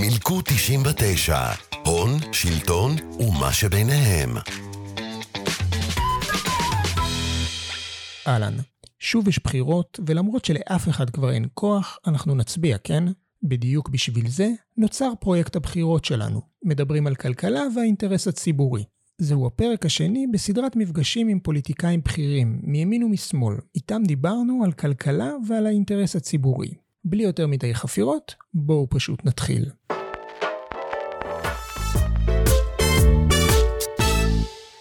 מילקו 99, הון, שלטון ומה שביניהם. אהלן, שוב יש בחירות, ולמרות שלאף אחד כבר אין כוח, אנחנו נצביע, כן? בדיוק בשביל זה נוצר פרויקט הבחירות שלנו. מדברים על כלכלה והאינטרס הציבורי. זהו הפרק השני בסדרת מפגשים עם פוליטיקאים בכירים, מימין ומשמאל. איתם דיברנו על כלכלה ועל האינטרס הציבורי. בלי יותר מדי חפירות, בואו פשוט נתחיל.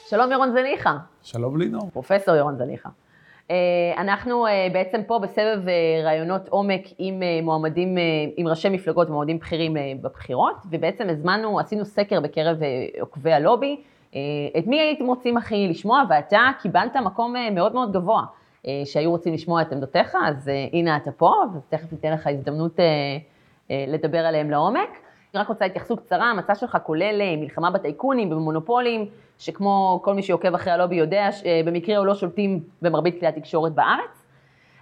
שלום ירון זליכה. שלום לינור. פרופסור ירון זליכה. אה, אנחנו אה, בעצם פה בסבב אה, רעיונות עומק עם מועמדים, עם ראשי מפלגות ומועמדים בכירים בבחירות, ובעצם הזמנו, עשינו סקר בקרב עוקבי הלובי, את מי הייתם רוצים הכי לשמוע, ואתה קיבלת מקום מאוד מאוד גבוה, שהיו רוצים לשמוע את עמדותיך, אז הנה אתה פה, ותכף ניתן לך הזדמנות לדבר עליהם לעומק. אני רק רוצה התייחסות קצרה, המצע שלך כולל מלחמה בטייקונים, במונופולים, שכמו כל מי שעוקב אחרי הלובי יודע, במקרה או לא שולטים במרבית כלי התקשורת בארץ.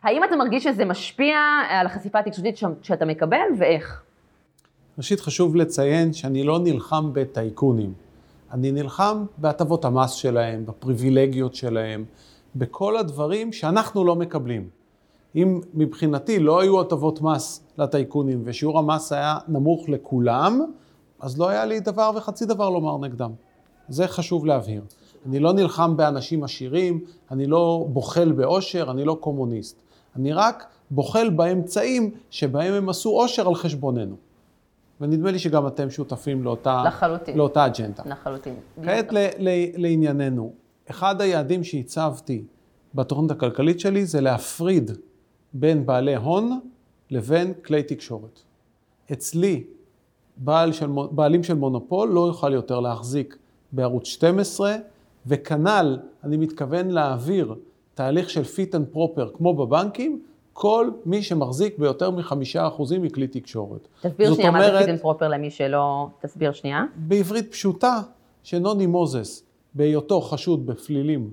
האם אתה מרגיש שזה משפיע על החשיפה התקשורתית שאתה מקבל, ואיך? ראשית, חשוב לציין שאני לא נלחם בטייקונים. אני נלחם בהטבות המס שלהם, בפריבילגיות שלהם, בכל הדברים שאנחנו לא מקבלים. אם מבחינתי לא היו הטבות מס לטייקונים ושיעור המס היה נמוך לכולם, אז לא היה לי דבר וחצי דבר לומר נגדם. זה חשוב להבהיר. אני לא נלחם באנשים עשירים, אני לא בוחל באושר, אני לא קומוניסט. אני רק בוחל באמצעים שבהם הם עשו אושר על חשבוננו. ונדמה לי שגם אתם שותפים לאותה, לחלוטין. לאותה אג'נדה. לחלוטין. כעת ל, ל, לענייננו. אחד היעדים שהצבתי בתוכנית הכלכלית שלי זה להפריד בין בעלי הון לבין כלי תקשורת. אצלי, בעל של, בעלים של מונופול לא יוכל יותר להחזיק בערוץ 12, וכנ"ל אני מתכוון להעביר תהליך של fit and proper כמו בבנקים, כל מי שמחזיק ביותר מחמישה אחוזים מכלי תקשורת. תסביר שנייה אומרת, מה זה פרופר למי שלא... תסביר שנייה. בעברית פשוטה, שנוני מוזס, בהיותו חשוד בפלילים,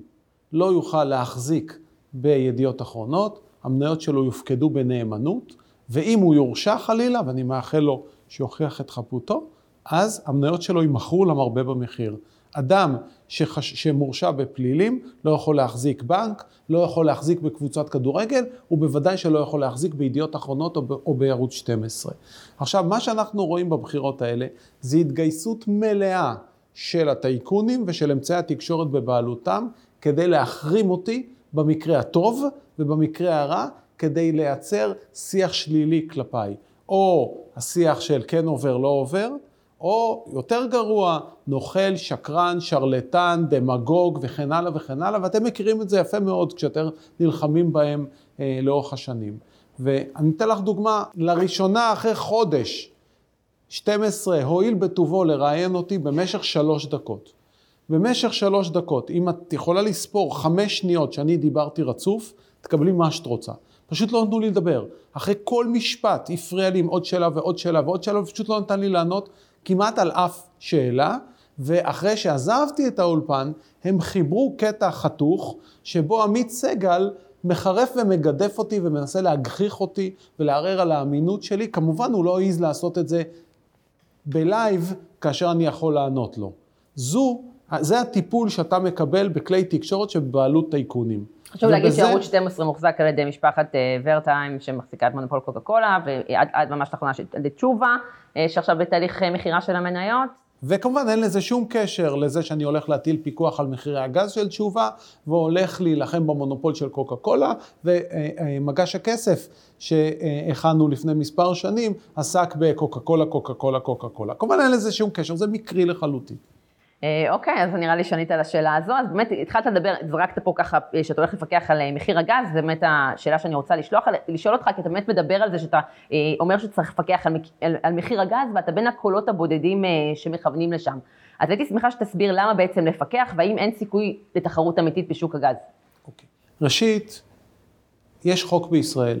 לא יוכל להחזיק בידיעות אחרונות, המניות שלו יופקדו בנאמנות, ואם הוא יורשע חלילה, ואני מאחל לו שיוכיח את חפותו, אז המניות שלו יימכרו למרבה במחיר. אדם שחש... שמורשע בפלילים לא יכול להחזיק בנק, לא יכול להחזיק בקבוצת כדורגל, ובוודאי שלא יכול להחזיק בידיעות אחרונות או, ב... או בערוץ 12. עכשיו, מה שאנחנו רואים בבחירות האלה זה התגייסות מלאה של הטייקונים ושל אמצעי התקשורת בבעלותם כדי להחרים אותי במקרה הטוב ובמקרה הרע, כדי לייצר שיח שלילי כלפיי. או השיח של כן עובר, לא עובר, או יותר גרוע, נוכל, שקרן, שרלטן, דמגוג וכן הלאה וכן הלאה, ואתם מכירים את זה יפה מאוד כשאתם נלחמים בהם אה, לאורך השנים. ואני אתן לך דוגמה, לראשונה אחרי חודש, 12, הואיל בטובו לראיין אותי במשך שלוש דקות. במשך שלוש דקות, אם את יכולה לספור חמש שניות שאני דיברתי רצוף, תקבלי מה שאת רוצה. פשוט לא נתנו לי לדבר. אחרי כל משפט הפריע לי עם עוד שאלה ועוד שאלה ועוד שאלה, ופשוט לא נתן לי לענות כמעט על אף שאלה. ואחרי שעזבתי את האולפן, הם חיברו קטע חתוך, שבו עמית סגל מחרף ומגדף אותי ומנסה להגחיך אותי ולערער על האמינות שלי. כמובן, הוא לא העז לעשות את זה בלייב, כאשר אני יכול לענות לו. זו, זה הטיפול שאתה מקבל בכלי תקשורת שבבעלות טייקונים. חשוב להגיד שערוץ 12 מוחזק על ידי משפחת אה, ורטהיים שמחזיקה את מונופול קוקה קולה, ועד ממש לאחרונה של תשובה, אה, שעכשיו בתהליך אה, מכירה של המניות. וכמובן אין לזה שום קשר לזה שאני הולך להטיל פיקוח על מחירי הגז של תשובה, והולך להילחם במונופול של קוקה קולה, ומגש הכסף שהכנו לפני מספר שנים עסק בקוקה קולה, קוקה קולה, קוקה קולה. כמובן אין לזה שום קשר, זה מקרי לחלוטין. אה, אוקיי, אז נראה לי שענית על השאלה הזו, אז באמת התחלת לדבר, זרקת פה ככה, אה, שאתה הולך לפקח על אה, מחיר הגז, זו באמת השאלה שאני רוצה לשלוח, לשאול אותך, כי אתה באמת מדבר על זה שאתה אומר שצריך לפקח על, על, על מחיר הגז, ואתה בין הקולות הבודדים שמכוונים לשם. אז הייתי שמחה שתסביר למה בעצם לפקח, והאם אין סיכוי לתחרות אמיתית בשוק הגז. אוקיי. ראשית, יש חוק בישראל,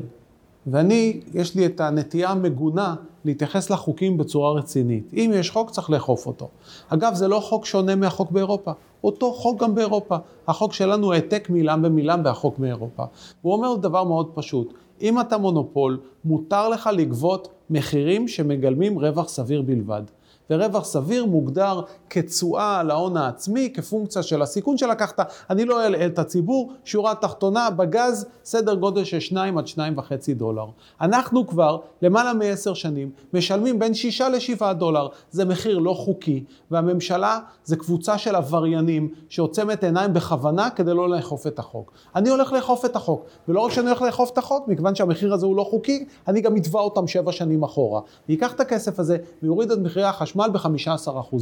ואני, יש לי את הנטייה המגונה להתייחס לחוקים בצורה רצינית. אם יש חוק, צריך לאכוף אותו. אגב, זה לא חוק שונה מהחוק באירופה. אותו חוק גם באירופה. החוק שלנו העתק מילה במילה מהחוק מאירופה. הוא אומר דבר מאוד פשוט, אם אתה מונופול, מותר לך לגבות מחירים שמגלמים רווח סביר בלבד. ורווח סביר מוגדר כתשואה על ההון העצמי, כפונקציה של הסיכון שלקחת. אני לא אלאה את הציבור, שורה תחתונה בגז, סדר גודל של 2 עד 2.5 דולר. אנחנו כבר למעלה מעשר שנים משלמים בין 6 ל-7 דולר. זה מחיר לא חוקי, והממשלה זה קבוצה של עבריינים שעוצמת עיניים בכוונה כדי לא לאכוף את החוק. אני הולך לאכוף את החוק, ולא רק שאני הולך לאכוף את החוק, מכיוון שהמחיר הזה הוא לא חוקי, אני גם אתבע אותם 7 שנים אחורה. וייקח את הכסף הזה ויוריד את מחירי החשמל החשמל ב-15%.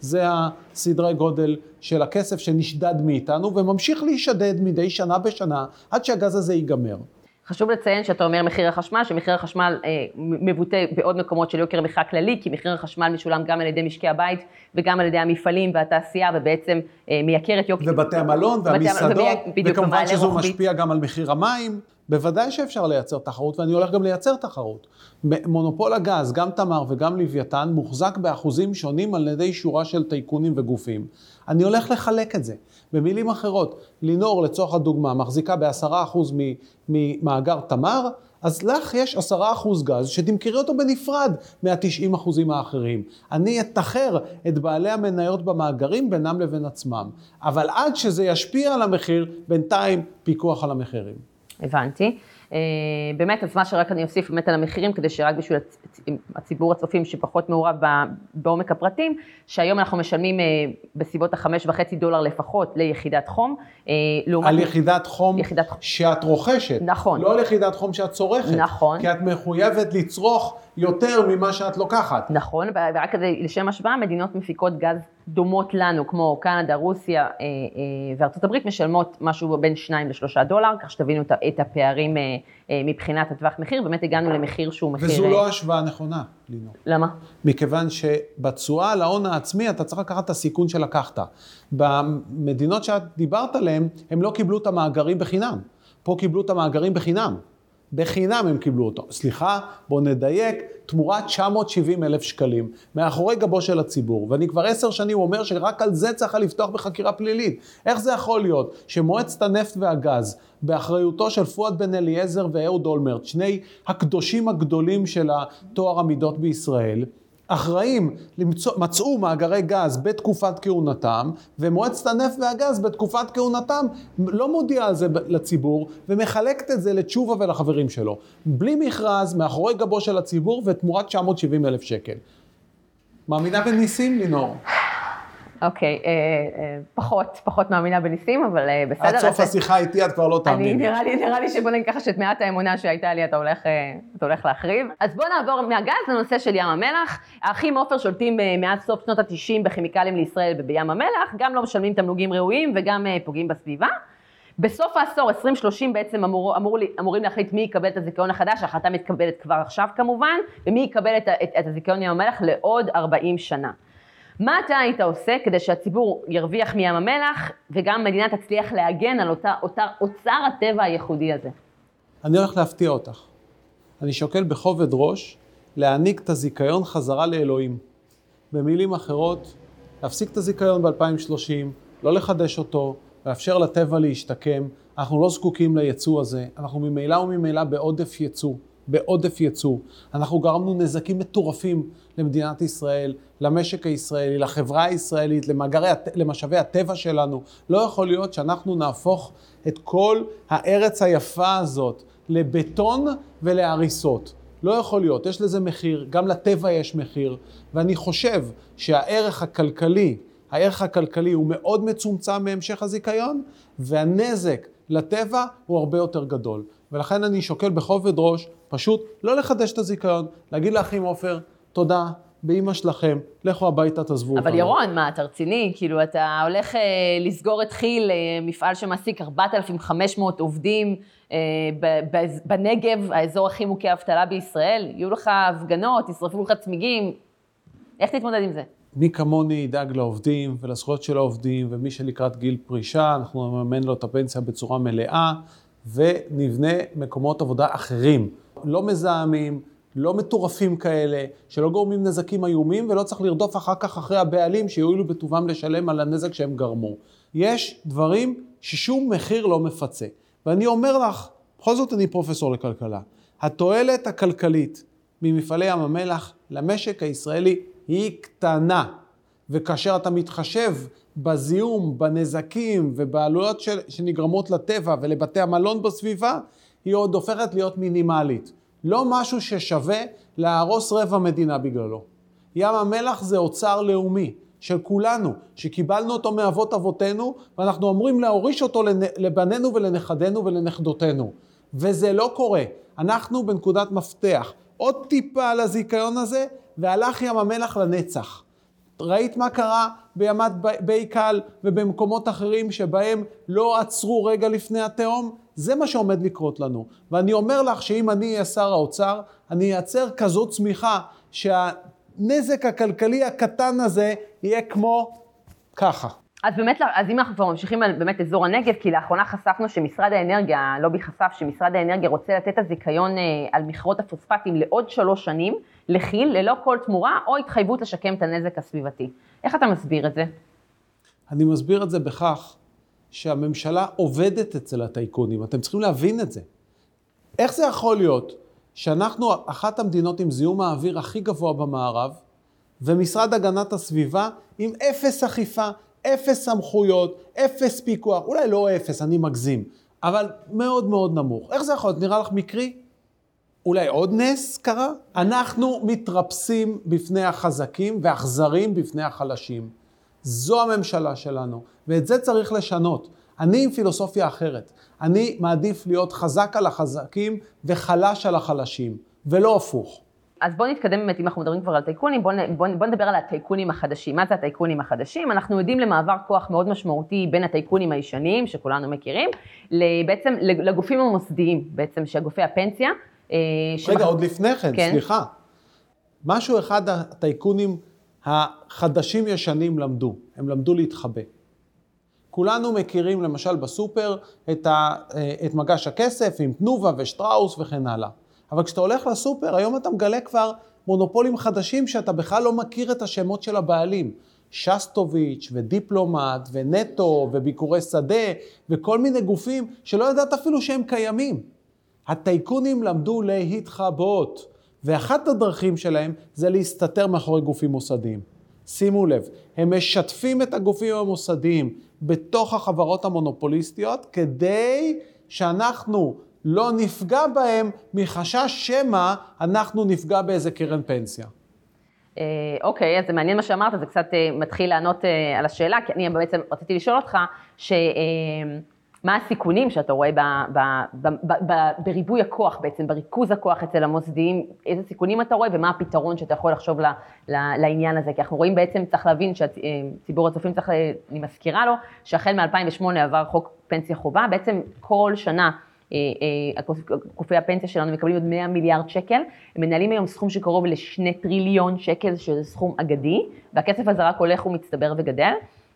זה הסדרי גודל של הכסף שנשדד מאיתנו וממשיך להישדד מדי שנה בשנה עד שהגז הזה ייגמר. חשוב לציין שאתה אומר מחיר החשמל, שמחיר החשמל אה, מבוטא בעוד מקומות של יוקר מחיה כללי, כי מחיר החשמל משולם גם על ידי משקי הבית וגם על ידי המפעלים והתעשייה, ובעצם אה, מייקר את יוקר... ובתי המלון והמסעדות, וכמובן שזה משפיע גם על מחיר המים. בוודאי שאפשר לייצר תחרות, ואני הולך גם לייצר תחרות. מונופול הגז, גם תמר וגם לוויתן, מוחזק באחוזים שונים על ידי שורה של טייקונים וגופים. אני הולך לחלק את זה. במילים אחרות, לינור לצורך הדוגמה מחזיקה בעשרה אחוז ממאגר תמר, אז לך יש עשרה אחוז גז שתמכרי אותו בנפרד מהתשעים אחוזים האחרים. אני אתחר את בעלי המניות במאגרים בינם לבין עצמם. אבל עד שזה ישפיע על המחיר, בינתיים פיקוח על המחירים. הבנתי. אה, באמת, אז מה שרק אני אוסיף באמת על המחירים, כדי שרק בשביל הציבור הצופים שפחות מעורב בעומק הפרטים, שהיום אנחנו משלמים אה, בסביבות החמש וחצי דולר לפחות ליחידת חום. אה. על יחידת חום יחידת... שאת רוכשת. נכון. לא על יחידת חום שאת צורכת. נכון. כי את מחויבת לצרוך יותר ממה שאת לוקחת. נכון, ורק כדי, לשם השוואה, מדינות מפיקות גז דומות לנו, כמו קנדה, רוסיה אה, אה, וארצות הברית, משלמות משהו בין 2 ל-3 דולר, כך שתבינו את הפערים אה, אה, מבחינת הטווח מחיר, באמת הגענו למחיר שהוא מחיר... וזו לא השוואה נכונה, לינו. למה? מכיוון שבתשואה על ההון העצמי אתה צריך לקחת את הסיכון שלקחת. במדינות שאת דיברת עליהן, הם לא קיבלו את המאגרים בחינם. פה קיבלו את המאגרים בחינם. בחינם הם קיבלו אותו. סליחה, בואו נדייק, תמורת 970 אלף שקלים, מאחורי גבו של הציבור. ואני כבר עשר שנים אומר שרק על זה צריך לפתוח בחקירה פלילית. איך זה יכול להיות שמועצת הנפט והגז, באחריותו של פואד בן אליעזר ואהוד אולמרט, שני הקדושים הגדולים של הטוהר המידות בישראל, אחראים, למצוא, מצאו מאגרי גז בתקופת כהונתם, ומועצת הנפט והגז בתקופת כהונתם לא מודיעה על זה לציבור, ומחלקת את זה לתשובה ולחברים שלו. בלי מכרז, מאחורי גבו של הציבור, ותמורת 970 אלף שקל. מאמינה בניסים, לינור? אוקיי, אה, אה, פחות, פחות מאמינה בניסים, אבל אה, בסדר. עד סוף השיחה איתי את כבר לא תאמיני. נראה לי, נראה לי שבוא נגיד ככה שאת מעט האמונה שהייתה לי אתה הולך, אתה הולך להחריב. אז בוא נעבור מהגז לנושא של ים המלח. האחים עופר שולטים מאז סוף שנות ה-90 בכימיקלים לישראל ובים המלח, גם לא משלמים תמלוגים ראויים וגם פוגעים בסביבה. בסוף העשור, 2030 בעצם אמור, אמור, אמורים להחליט מי יקבל את הזיכיון החדש, ההחלטה מתקבלת כבר עכשיו כמובן, ומי יקבל את, את, את הזיכיון ים המלח לעוד 40 שנה. מה אתה היית עושה כדי שהציבור ירוויח מים המלח, וגם המדינה תצליח להגן על אותה, אותה אוצר הטבע הייחודי הזה? אני הולך להפתיע אותך. אני שוקל בכובד ראש להעניק את הזיכיון חזרה לאלוהים. במילים אחרות, להפסיק את הזיכיון ב-2030, לא לחדש אותו, לאפשר לטבע להשתקם. אנחנו לא זקוקים ליצוא הזה, אנחנו ממילא וממילא בעודף יצוא. בעודף יצוא. אנחנו גרמנו נזקים מטורפים למדינת ישראל, למשק הישראלי, לחברה הישראלית, למאגרי, למשאבי הטבע שלנו. לא יכול להיות שאנחנו נהפוך את כל הארץ היפה הזאת לבטון ולהריסות. לא יכול להיות, יש לזה מחיר, גם לטבע יש מחיר, ואני חושב שהערך הכלכלי, הערך הכלכלי הוא מאוד מצומצם מהמשך הזיכיון, והנזק לטבע הוא הרבה יותר גדול. ולכן אני שוקל בכובד ראש, פשוט לא לחדש את הזיכיון, להגיד לאחים עופר, תודה, באימא שלכם, לכו הביתה, תעזבו אותנו. אבל ירון, מה, אתה רציני? כאילו, אתה הולך אה, לסגור את כי"ל, אה, מפעל שמעסיק 4,500 עובדים אה, בנגב, האזור הכי מוכה אבטלה בישראל, יהיו לך הפגנות, ישרפו לך צמיגים, איך תתמודד עם זה? מי כמוני ידאג לעובדים ולזכויות של העובדים, ומי שלקראת גיל פרישה, אנחנו נממן לו את הפנסיה בצורה מלאה, ונבנה מקומות עבודה אחרים. לא מזהמים, לא מטורפים כאלה, שלא גורמים נזקים איומים, ולא צריך לרדוף אחר כך אחרי הבעלים שיואילו בטובם לשלם על הנזק שהם גרמו. יש דברים ששום מחיר לא מפצה. ואני אומר לך, בכל זאת אני פרופסור לכלכלה, התועלת הכלכלית ממפעלי ים המלח למשק הישראלי היא קטנה. וכאשר אתה מתחשב בזיהום, בנזקים ובעלויות של, שנגרמות לטבע ולבתי המלון בסביבה, היא עוד הופכת להיות מינימלית. לא משהו ששווה להרוס רבע מדינה בגללו. ים המלח זה אוצר לאומי של כולנו, שקיבלנו אותו מאבות אבותינו, ואנחנו אמורים להוריש אותו לבנינו ולנכדינו ולנכדותינו. וזה לא קורה. אנחנו בנקודת מפתח. עוד טיפה על הזיכיון הזה, והלך ים המלח לנצח. ראית מה קרה בימת בייקל ובמקומות אחרים שבהם לא עצרו רגע לפני התהום? זה מה שעומד לקרות לנו. ואני אומר לך שאם אני אהיה שר האוצר, אני אייצר כזאת צמיחה שהנזק הכלכלי הקטן הזה יהיה כמו ככה. אז באמת, אז אם אנחנו כבר ממשיכים על באמת אזור הנגב, כי לאחרונה חשפנו שמשרד האנרגיה, הלובי חשף שמשרד האנרגיה רוצה לתת את הזיכיון אה, על מכרות הפוספטים לעוד שלוש שנים, לכי"ל, ללא כל תמורה או התחייבות לשקם את הנזק הסביבתי. איך אתה מסביר את זה? אני מסביר את זה בכך שהממשלה עובדת אצל הטייקונים, אתם צריכים להבין את זה. איך זה יכול להיות שאנחנו אחת המדינות עם זיהום האוויר הכי גבוה במערב, ומשרד הגנת הסביבה עם אפס אכיפה, אפס סמכויות, אפס פיקוח, אולי לא אפס, אני מגזים, אבל מאוד מאוד נמוך. איך זה יכול להיות? נראה לך מקרי? אולי עוד נס קרה? אנחנו מתרפסים בפני החזקים ואכזרים בפני החלשים. זו הממשלה שלנו, ואת זה צריך לשנות. אני עם פילוסופיה אחרת. אני מעדיף להיות חזק על החזקים וחלש על החלשים, ולא הפוך. אז בואו נתקדם באמת, אם אנחנו מדברים כבר על טייקונים, בואו בוא, בוא נדבר על הטייקונים החדשים. מה זה הטייקונים החדשים? אנחנו יודעים למעבר כוח מאוד משמעותי בין הטייקונים הישנים, שכולנו מכירים, בעצם לגופים המוסדיים, בעצם, שגופי הפנסיה. אה, רגע, עוד לפני כן, כן, סליחה. משהו אחד הטייקונים החדשים-ישנים למדו, הם למדו להתחבא. כולנו מכירים למשל בסופר את, ה, אה, את מגש הכסף עם תנובה ושטראוס וכן הלאה. אבל כשאתה הולך לסופר, היום אתה מגלה כבר מונופולים חדשים שאתה בכלל לא מכיר את השמות של הבעלים. שסטוביץ' ודיפלומט ונטו וביקורי שדה וכל מיני גופים שלא ידעת אפילו שהם קיימים. הטייקונים למדו להתחבות, ואחת הדרכים שלהם זה להסתתר מאחורי גופים מוסדיים. שימו לב, הם משתפים את הגופים המוסדיים בתוך החברות המונופוליסטיות כדי שאנחנו לא נפגע בהם מחשש שמא אנחנו נפגע באיזה קרן פנסיה. אה, אוקיי, אז זה מעניין מה שאמרת, זה קצת אה, מתחיל לענות אה, על השאלה, כי אני בעצם רציתי לשאול אותך, ש... מה הסיכונים שאתה רואה ב, ב, ב, ב, ב, בריבוי הכוח בעצם, בריכוז הכוח אצל המוסדיים, איזה סיכונים אתה רואה ומה הפתרון שאתה יכול לחשוב ל, ל, לעניין הזה, כי אנחנו רואים בעצם, צריך להבין שהציבור הצופים צריך, אני מזכירה לו, שהחל מ-2008 עבר חוק פנסיה חובה, בעצם כל שנה גופי הפנסיה שלנו מקבלים עוד 100 מיליארד שקל, הם מנהלים היום סכום שקרוב לשני טריליון שקל, שזה סכום אגדי, והכסף הזה רק הולך ומצטבר וגדל.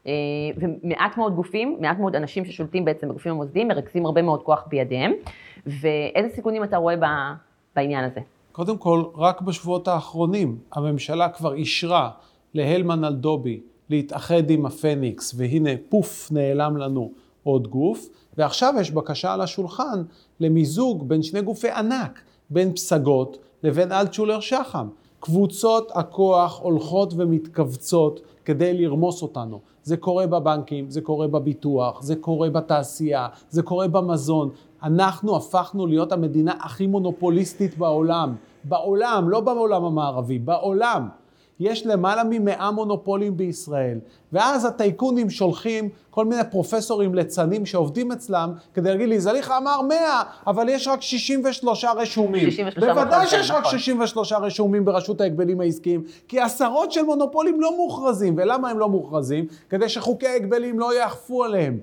אה, ומעט מאוד גופים, מעט מאוד אנשים ששולטים בעצם בגופים המוסדיים, מרכזים הרבה מאוד כוח בידיהם. ואיזה סיכונים אתה רואה בעניין הזה? קודם כל, רק בשבועות האחרונים הממשלה כבר אישרה להלמן אלדובי להתאחד עם הפניקס, והנה פוף נעלם לנו עוד גוף, ועכשיו יש בקשה על השולחן למיזוג בין שני גופי ענק, בין פסגות לבין אלטשולר שחם. קבוצות הכוח הולכות ומתכווצות כדי לרמוס אותנו. זה קורה בבנקים, זה קורה בביטוח, זה קורה בתעשייה, זה קורה במזון. אנחנו הפכנו להיות המדינה הכי מונופוליסטית בעולם. בעולם, לא בעולם המערבי, בעולם. יש למעלה ממאה מונופולים בישראל, ואז הטייקונים שולחים כל מיני פרופסורים ליצנים שעובדים אצלם כדי להגיד לי, זליכה אמר 100, אבל יש רק 63 רשומים. 63 בוודאי שיש רק 63 נכון. רשומים ברשות ההגבלים העסקיים, כי עשרות של מונופולים לא מוכרזים, ולמה הם לא מוכרזים? כדי שחוקי ההגבלים לא יאכפו עליהם.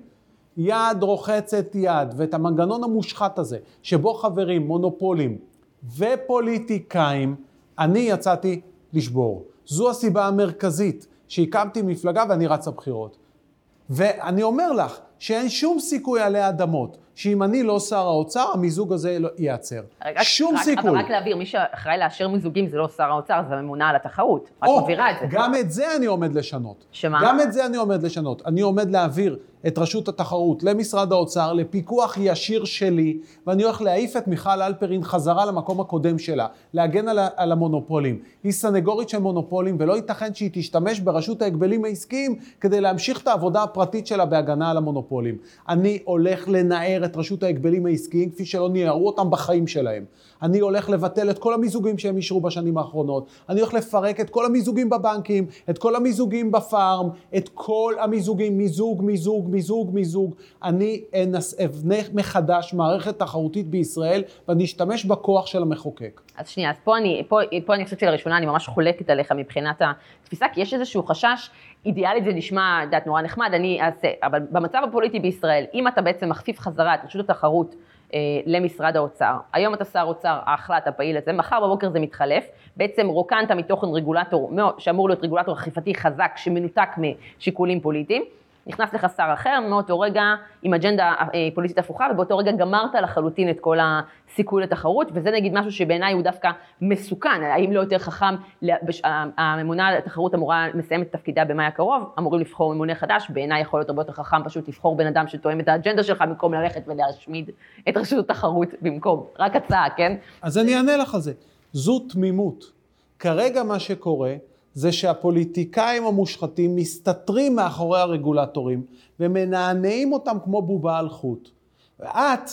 יד רוחצת יד, ואת המנגנון המושחת הזה, שבו חברים, מונופולים ופוליטיקאים, אני יצאתי לשבור. זו הסיבה המרכזית שהקמתי מפלגה ואני רץ לבחירות. ואני אומר לך שאין שום סיכוי עלי אדמות שאם אני לא שר האוצר, המיזוג הזה לא ייעצר. שום רק- סיכוי. אבל רק להבהיר, מי שאחראי לאשר מיזוגים זה לא שר האוצר, זה הממונה על התחרות. רק מבהירה את זה. גם את זה אני עומד לשנות. שמה? גם את זה אני עומד לשנות. אני עומד להעביר את רשות התחרות למשרד האוצר, לפיקוח ישיר שלי, ואני הולך להעיף את מיכל אלפרין חזרה למקום הקודם שלה, להגן על, על המונופולים. היא סנגורית של מונופולים, ולא ייתכן שהיא תשתמש ברשות ההגבלים העסקיים כדי להמשיך את העבודה הפרטית שלה בהגנה על המונופולים. אני הולך לנער את רשות ההגבלים העסקיים כפי שלא ניערו אותם בחיים שלהם. אני הולך לבטל את כל המיזוגים שהם אישרו בשנים האחרונות. אני הולך לפרק את כל המיזוגים בבנקים, את כל המיזוגים בפארם, את כל המיזוגים, מיזוג, מיזוג, מיזוג, מיזוג. אני אנס, אבנה מחדש מערכת תחרותית בישראל, ואני אשתמש בכוח של המחוקק. אז שנייה, אז פה אני, פה, פה אני חושבת שלראשונה אני ממש חולקת עליך מבחינת התפיסה, כי יש איזשהו חשש, אידיאלית זה נשמע, את נורא נחמד, אני אעשה, אבל במצב הפוליטי בישראל, אם אתה בעצם מכפיף חזרה את רשות התחרות אה, למשרד האוצר, היום אתה שר אוצר, ההחלט, הפעיל הזה, מחר בבוקר זה מתחלף, בעצם רוקנת מתוכן רגולטור, שאמור להיות רגולטור אכיפתי חזק, שמנותק משיקולים פוליטיים, נכנס לך שר אחר, מאותו רגע עם אג'נדה אה, פוליטית הפוכה, ובאותו רגע גמרת לחלוטין את כל הסיכוי לתחרות, וזה נגיד משהו שבעיניי הוא דווקא מסוכן, האם לא יותר חכם, הממונה על התחרות אמורה לסיים את תפקידה במאי הקרוב, אמורים לבחור ממונה חדש, בעיניי יכול להיות הרבה יותר חכם פשוט לבחור בן אדם שתואם את האג'נדה שלך, במקום ללכת ולהשמיד את רשות התחרות במקום, רק הצעה, כן? אז אני אענה לך על זה. זו תמימות. כרגע מה שקורה זה שהפוליטיקאים המושחתים מסתתרים מאחורי הרגולטורים ומנענעים אותם כמו בובה על חוט. ואת,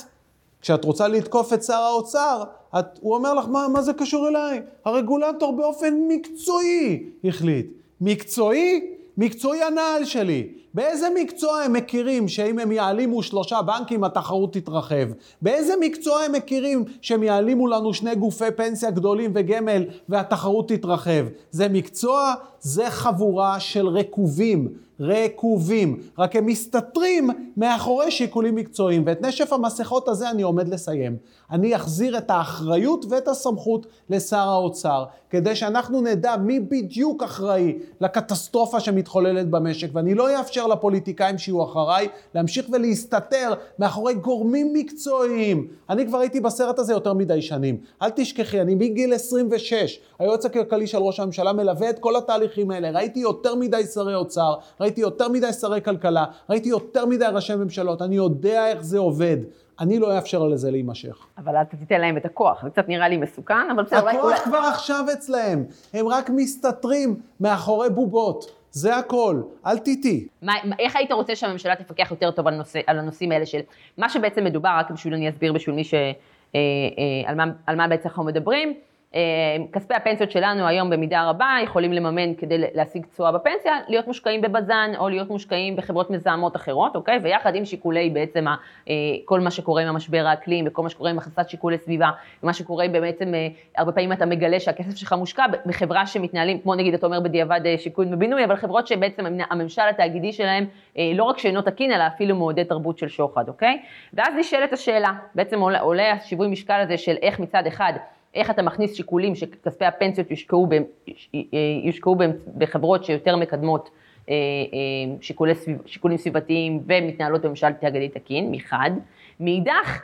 כשאת רוצה לתקוף את שר האוצר, את, הוא אומר לך, מה, מה זה קשור אליי? הרגולטור באופן מקצועי החליט. מקצועי? מקצועי הנעל שלי. באיזה מקצוע הם מכירים שאם הם יעלימו שלושה בנקים התחרות תתרחב? באיזה מקצוע הם מכירים שהם יעלימו לנו שני גופי פנסיה גדולים וגמל והתחרות תתרחב? זה מקצוע, זה חבורה של רקובים. רקובים, רק הם מסתתרים מאחורי שיקולים מקצועיים, ואת נשף המסכות הזה אני עומד לסיים. אני אחזיר את האחריות ואת הסמכות לשר האוצר, כדי שאנחנו נדע מי בדיוק אחראי לקטסטרופה שמתחוללת במשק, ואני לא אאפשר לפוליטיקאים שיהיו אחריי להמשיך ולהסתתר מאחורי גורמים מקצועיים. אני כבר הייתי בסרט הזה יותר מדי שנים. אל תשכחי, אני מגיל 26, היועץ הכלכלי של ראש הממשלה מלווה את כל התהליכים האלה. ראיתי יותר מדי שרי אוצר, ראיתי יותר מדי שרי כלכלה, ראיתי יותר מדי ראשי ממשלות, אני יודע איך זה עובד. אני לא אאפשר לזה להימשך. אבל אתה תיתן להם את הכוח, זה קצת נראה לי מסוכן, אבל בסדר, אולי... אולי- הכוח כבר עכשיו אצלהם, הם רק מסתתרים מאחורי בובות. זה הכל, אל מה- איך היית רוצה שהממשלה תפקח יותר טוב על, נושא, על הנושאים האלה של מה שבעצם מדובר, רק בשביל אני אסביר בשביל מי ש... אה, אה, על, מה, על מה בעצם אנחנו מדברים. אה, כספי הפנסיות שלנו היום במידה רבה יכולים לממן כדי להשיג תשואה בפנסיה, להיות מושקעים בבז"ן או להיות מושקעים בחברות מזהמות אחרות, אוקיי? ויחד עם שיקולי בעצם אה, כל מה שקורה עם המשבר האקלים וכל מה שקורה עם הכנסת שיקולי סביבה, ומה שקורה בעצם, אה, הרבה פעמים אתה מגלה שהכסף שלך מושקע בחברה שמתנהלים, כמו נגיד אתה אומר בדיעבד שיכון ובינוי, אבל חברות שבעצם המ- הממשל התאגידי שלהם לא רק שאינו תקין, אלא אפילו מעודד תרבות של שוחד, אוקיי? ואז נשאלת השאלה, בעצם עולה, עולה השיווי משקל הזה של איך מצד אחד, איך אתה מכניס שיקולים שכספי הפנסיות יושקעו, ב, יושקעו ב, בחברות שיותר מקדמות אה, אה, שיקולי שיקולים סביבתיים ומתנהלות בממשל תאגידי תקין, מחד. מאידך,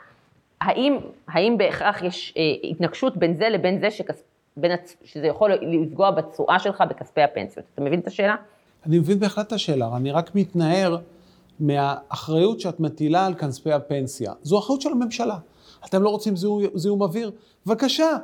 האם, האם בהכרח יש אה, התנגשות בין זה לבין זה שכס, בין, שזה יכול לפגוע בתשואה שלך בכספי הפנסיות? אתה מבין את השאלה? אני מבין בהחלט את השאלה, אני רק מתנער מהאחריות שאת מטילה על כספי הפנסיה. זו אחריות של הממשלה. אתם לא רוצים זיהום, זיהום אוויר? בבקשה,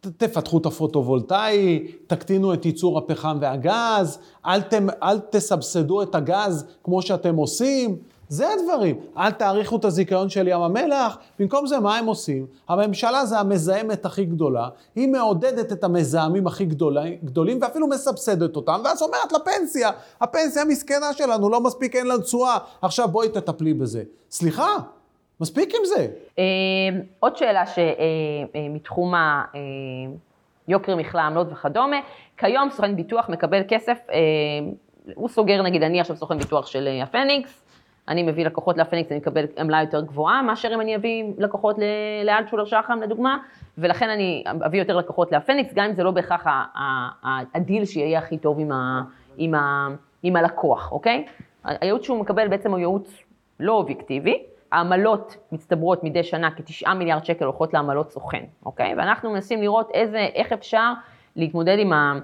ת- תפתחו את הפוטו-וולטאי, תקטינו את ייצור הפחם והגז, אל, תם, אל תסבסדו את הגז כמו שאתם עושים. זה הדברים. אל תאריכו את הזיכיון של ים המלח. במקום זה, מה הם עושים? הממשלה זה המזהמת הכי גדולה, היא מעודדת את המזהמים הכי גדולים, גדולים ואפילו מסבסדת אותם, ואז אומרת לפנסיה, הפנסיה המסכנה שלנו, לא מספיק, אין לה תשואה, עכשיו בואי תטפלי בזה. סליחה, מספיק עם זה. אה, עוד שאלה שמתחום יוקר מחיה, עמלות וכדומה, כיום סוכן ביטוח מקבל כסף, אה, הוא סוגר נגיד, אני עכשיו סוכן ביטוח של אה, הפניקס, אני מביא לקוחות להפניקס, אני מקבל עמלה יותר גבוהה מאשר אם אני אביא לקוחות לאלטשולר שחם לדוגמה, ולכן אני אביא יותר לקוחות להפניקס, גם אם זה לא בהכרח ה- ה- ה- הדיל שיהיה הכי טוב עם, ה- עם, ה- עם הלקוח, אוקיי? הייעוץ שהוא מקבל בעצם הוא ייעוץ לא אובייקטיבי, העמלות מצטברות מדי שנה, כתשעה מיליארד שקל הולכות לעמלות סוכן, אוקיי? ואנחנו מנסים לראות איזה, איך אפשר להתמודד עם ה...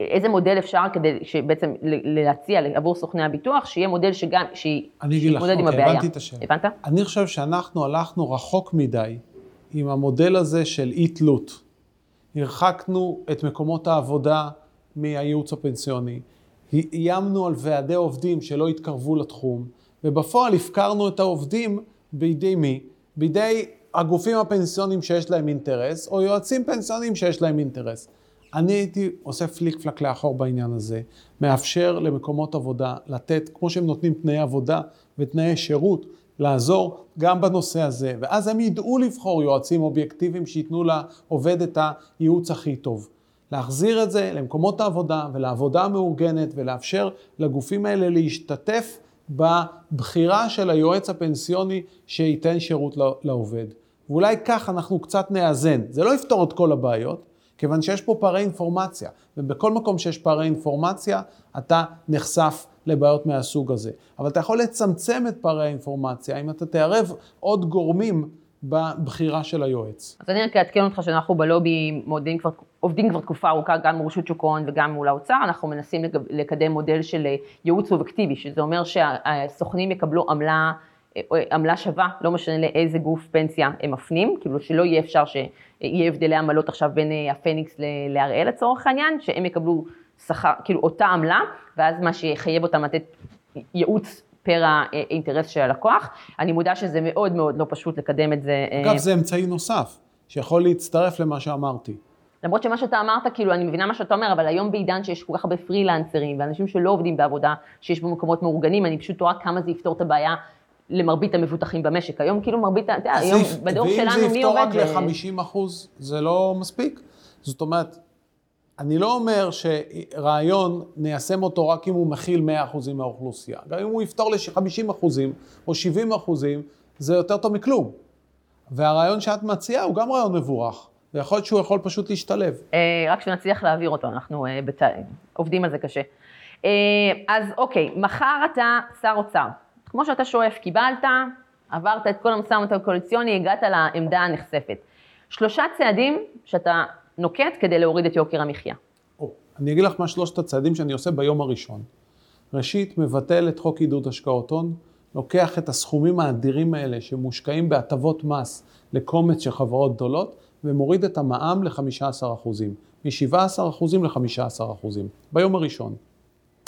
איזה מודל אפשר כדי שבעצם להציע עבור סוכני הביטוח, שיהיה מודל שגם, שיתמודד עם אוקיי, הבעיה. הבנתי את השאלה. הבנת? אני חושב שאנחנו הלכנו רחוק מדי עם המודל הזה של אי תלות. הרחקנו את מקומות העבודה מהייעוץ הפנסיוני, איימנו על ועדי עובדים שלא יתקרבו לתחום, ובפועל הפקרנו את העובדים בידי מי? בידי הגופים הפנסיוניים שיש להם אינטרס, או יועצים פנסיוניים שיש להם אינטרס. אני הייתי עושה פליק פלק לאחור בעניין הזה, מאפשר למקומות עבודה לתת, כמו שהם נותנים תנאי עבודה ותנאי שירות, לעזור גם בנושא הזה, ואז הם ידעו לבחור יועצים אובייקטיביים שייתנו לעובד את הייעוץ הכי טוב. להחזיר את זה למקומות העבודה ולעבודה המאורגנת ולאפשר לגופים האלה להשתתף בבחירה של היועץ הפנסיוני שייתן שירות לעובד. ואולי כך אנחנו קצת נאזן. זה לא יפתור את כל הבעיות, כיוון שיש פה פערי אינפורמציה, ובכל מקום שיש פערי אינפורמציה, אתה נחשף לבעיות מהסוג הזה. אבל אתה יכול לצמצם את פערי האינפורמציה אם אתה תערב עוד גורמים בבחירה של היועץ. אז אני רק אעדכן אותך שאנחנו בלובי מודיעים כבר, עובדים כבר תקופה ארוכה גם מול רשות שוק ההון וגם מול האוצר, אנחנו מנסים לקדם מודל של ייעוץ אובייקטיבי, שזה אומר שהסוכנים יקבלו עמלה עמלה שווה, לא משנה לאיזה גוף פנסיה הם מפנים, כאילו שלא יהיה אפשר שיהיה הבדלי עמלות עכשיו בין אה, הפניקס להראל לצורך העניין, שהם יקבלו שכר, כאילו אותה עמלה, ואז מה שיחייב אותם לתת ייעוץ פר האינטרס של הלקוח. אני מודה שזה מאוד מאוד לא פשוט לקדם את זה. אגב, זה אמצעי נוסף, שיכול להצטרף למה שאמרתי. למרות שמה שאתה אמרת, כאילו, אני מבינה מה שאתה אומר, אבל היום בעידן שיש כל כך הרבה פרילנסרים, ואנשים שלא עובדים בעבודה, שיש במקומות מאורגנים, אני פשוט רואה כמה זה יפתור את הבעיה למרבית המבוטחים במשק. היום כאילו מרבית, אתה יודע, היום בדור שלנו מי עובד... ואם זה יפתור רק ל-50 אחוז, זה לא מספיק. זאת אומרת, אני לא אומר שרעיון, ניישם אותו רק אם הוא מכיל 100 אחוזים מהאוכלוסייה. גם אם הוא יפתור ל-50 אחוזים או 70 אחוזים, זה יותר טוב מכלום. והרעיון שאת מציעה הוא גם רעיון מבורך. ויכול להיות שהוא יכול פשוט להשתלב. אה, רק שנצליח להעביר אותו, אנחנו אה, עובדים על זה קשה. אה, אז אוקיי, מחר אתה שר אוצר. כמו שאתה שואף, קיבלת, עברת את כל המשא ומתן הקואליציוני, הגעת לעמדה הנחשפת. שלושה צעדים שאתה נוקט כדי להוריד את יוקר המחיה. או, אני אגיד לך מה שלושת הצעדים שאני עושה ביום הראשון. ראשית, מבטל את חוק עידוד השקעות הון, לוקח את הסכומים האדירים האלה שמושקעים בהטבות מס לקומץ של חברות גדולות, ומוריד את המע"מ ל-15%, מ-17% ל-15%, ביום הראשון.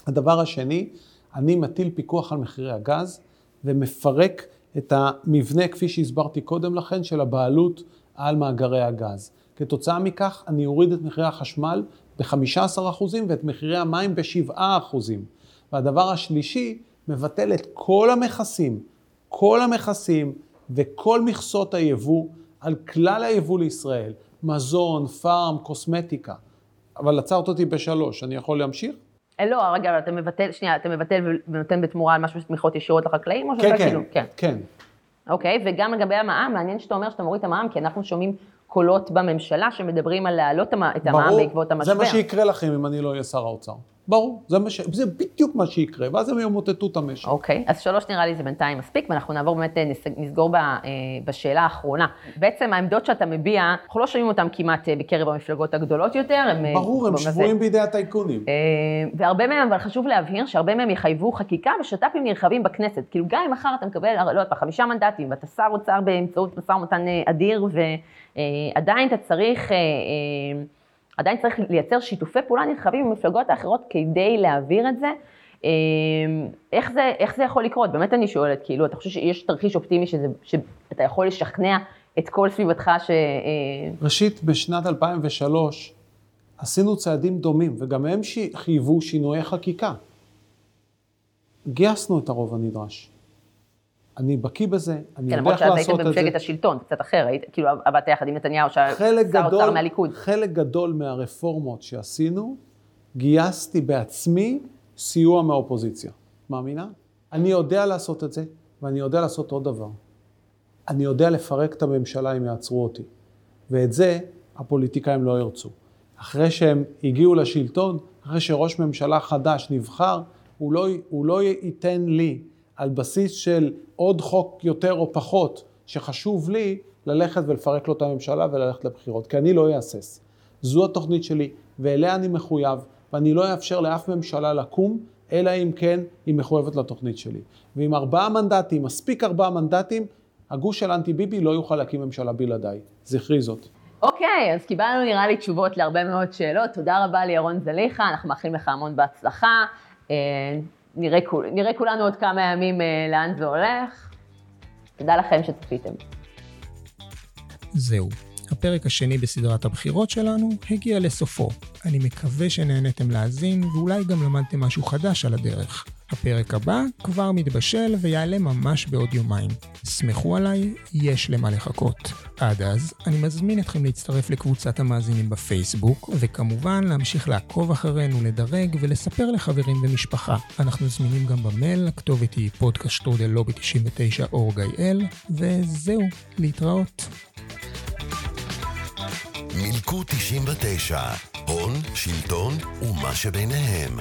הדבר השני, אני מטיל פיקוח על מחירי הגז ומפרק את המבנה, כפי שהסברתי קודם לכן, של הבעלות על מאגרי הגז. כתוצאה מכך, אני אוריד את מחירי החשמל ב-15% ואת מחירי המים ב-7%. והדבר השלישי, מבטל את כל המכסים, כל המכסים וכל מכסות היבוא על כלל היבוא לישראל, מזון, פארם, קוסמטיקה. אבל עצרת אותי בשלוש, אני יכול להמשיך? אה, לא, רגע, אתה מבטל, שנייה, אתה מבטל ונותן בתמורה על משהו תמיכות ישירות לחקלאים, או שאתה כן, כן, כאילו, כן. כן. אוקיי, וגם לגבי המע"מ, מעניין שאתה אומר שאתה מוריד את המע"מ, כי אנחנו שומעים קולות בממשלה שמדברים על להעלות את המע"מ בעקבות המשבר. ברור, זה מה שיקרה לכם אם אני לא אהיה שר האוצר. ברור, זה, ש... זה בדיוק מה שיקרה, ואז הם ימוטטו את המשק. אוקיי, אז שלוש נראה לי זה בינתיים מספיק, ואנחנו נעבור באמת, אה, נסגור ב, אה, בשאלה האחרונה. בעצם העמדות שאתה מביע, אנחנו לא שומעים אותן כמעט אה, בקרב המפלגות הגדולות יותר. הם, ברור, הם שבויים בידי הטייקונים. והרבה מהם, אבל חשוב להבהיר שהרבה מהם יחייבו חקיקה ושת"פים נרחבים בכנסת. כאילו גם אם מחר אתה מקבל, לא יודעת, חמישה מנדטים, ואתה שר אוצר באמצעות משא ומתן אדיר, ועדיין אתה צריך... עדיין צריך לייצר שיתופי פעולה נרחבים עם המפלגות האחרות כדי להעביר את זה. אמ, איך זה, איך זה יכול לקרות? באמת אני שואלת, כאילו, אתה חושב שיש תרחיש אופטימי שזה, שאתה יכול לשכנע את כל סביבתך ש... אה, ראשית, בשנת 2003 עשינו צעדים דומים, וגם הם חייבו שינויי חקיקה. גייסנו את הרוב הנדרש. אני בקיא בזה, אני כן, יודע איך לעשות את זה. כן, למרות שהיית במפלגת השלטון, קצת אחר, היית, כאילו עבדת יחד עם נתניהו, שר האוצר מהליכוד. חלק גדול מהרפורמות שעשינו, גייסתי בעצמי סיוע מהאופוזיציה. מאמינה? אני יודע לעשות את זה, ואני יודע לעשות עוד דבר. אני יודע לפרק את הממשלה אם יעצרו אותי. ואת זה הפוליטיקאים לא ירצו. אחרי שהם הגיעו לשלטון, אחרי שראש ממשלה חדש נבחר, הוא לא, הוא לא ייתן לי על בסיס של עוד חוק יותר או פחות, שחשוב לי ללכת ולפרק לו את הממשלה וללכת לבחירות, כי אני לא אהסס. זו התוכנית שלי, ואליה אני מחויב, ואני לא אאפשר לאף ממשלה לקום, אלא אם כן היא מחויבת לתוכנית שלי. ועם ארבעה מנדטים, מספיק ארבעה מנדטים, הגוש של אנטי ביבי לא יוכל להקים ממשלה בלעדיי. זכרי זאת. אוקיי, אז קיבלנו נראה לי תשובות להרבה מאוד שאלות. תודה רבה לירון זליכה, אנחנו מאחלים לך המון בהצלחה. אה, נראה, נראה כולנו עוד כמה ימים אה, לאן זה הולך. תודה לכם שצפיתם. זהו, הפרק השני בסדרת הבחירות שלנו הגיע לסופו. אני מקווה שנהניתם להאזין ואולי גם למדתם משהו חדש על הדרך. הפרק הבא כבר מתבשל ויעלה ממש בעוד יומיים. סמכו עליי, יש למה לחכות. עד אז, אני מזמין אתכם להצטרף לקבוצת המאזינים בפייסבוק, וכמובן להמשיך לעקוב אחרינו, לדרג ולספר לחברים ומשפחה. אנחנו זמינים גם במייל, הכתובת היא פודקאסט שטרודל לובי 99 .org.il, וזהו, להתראות. מילקו 99, הון, שלטון ומה שביניהם.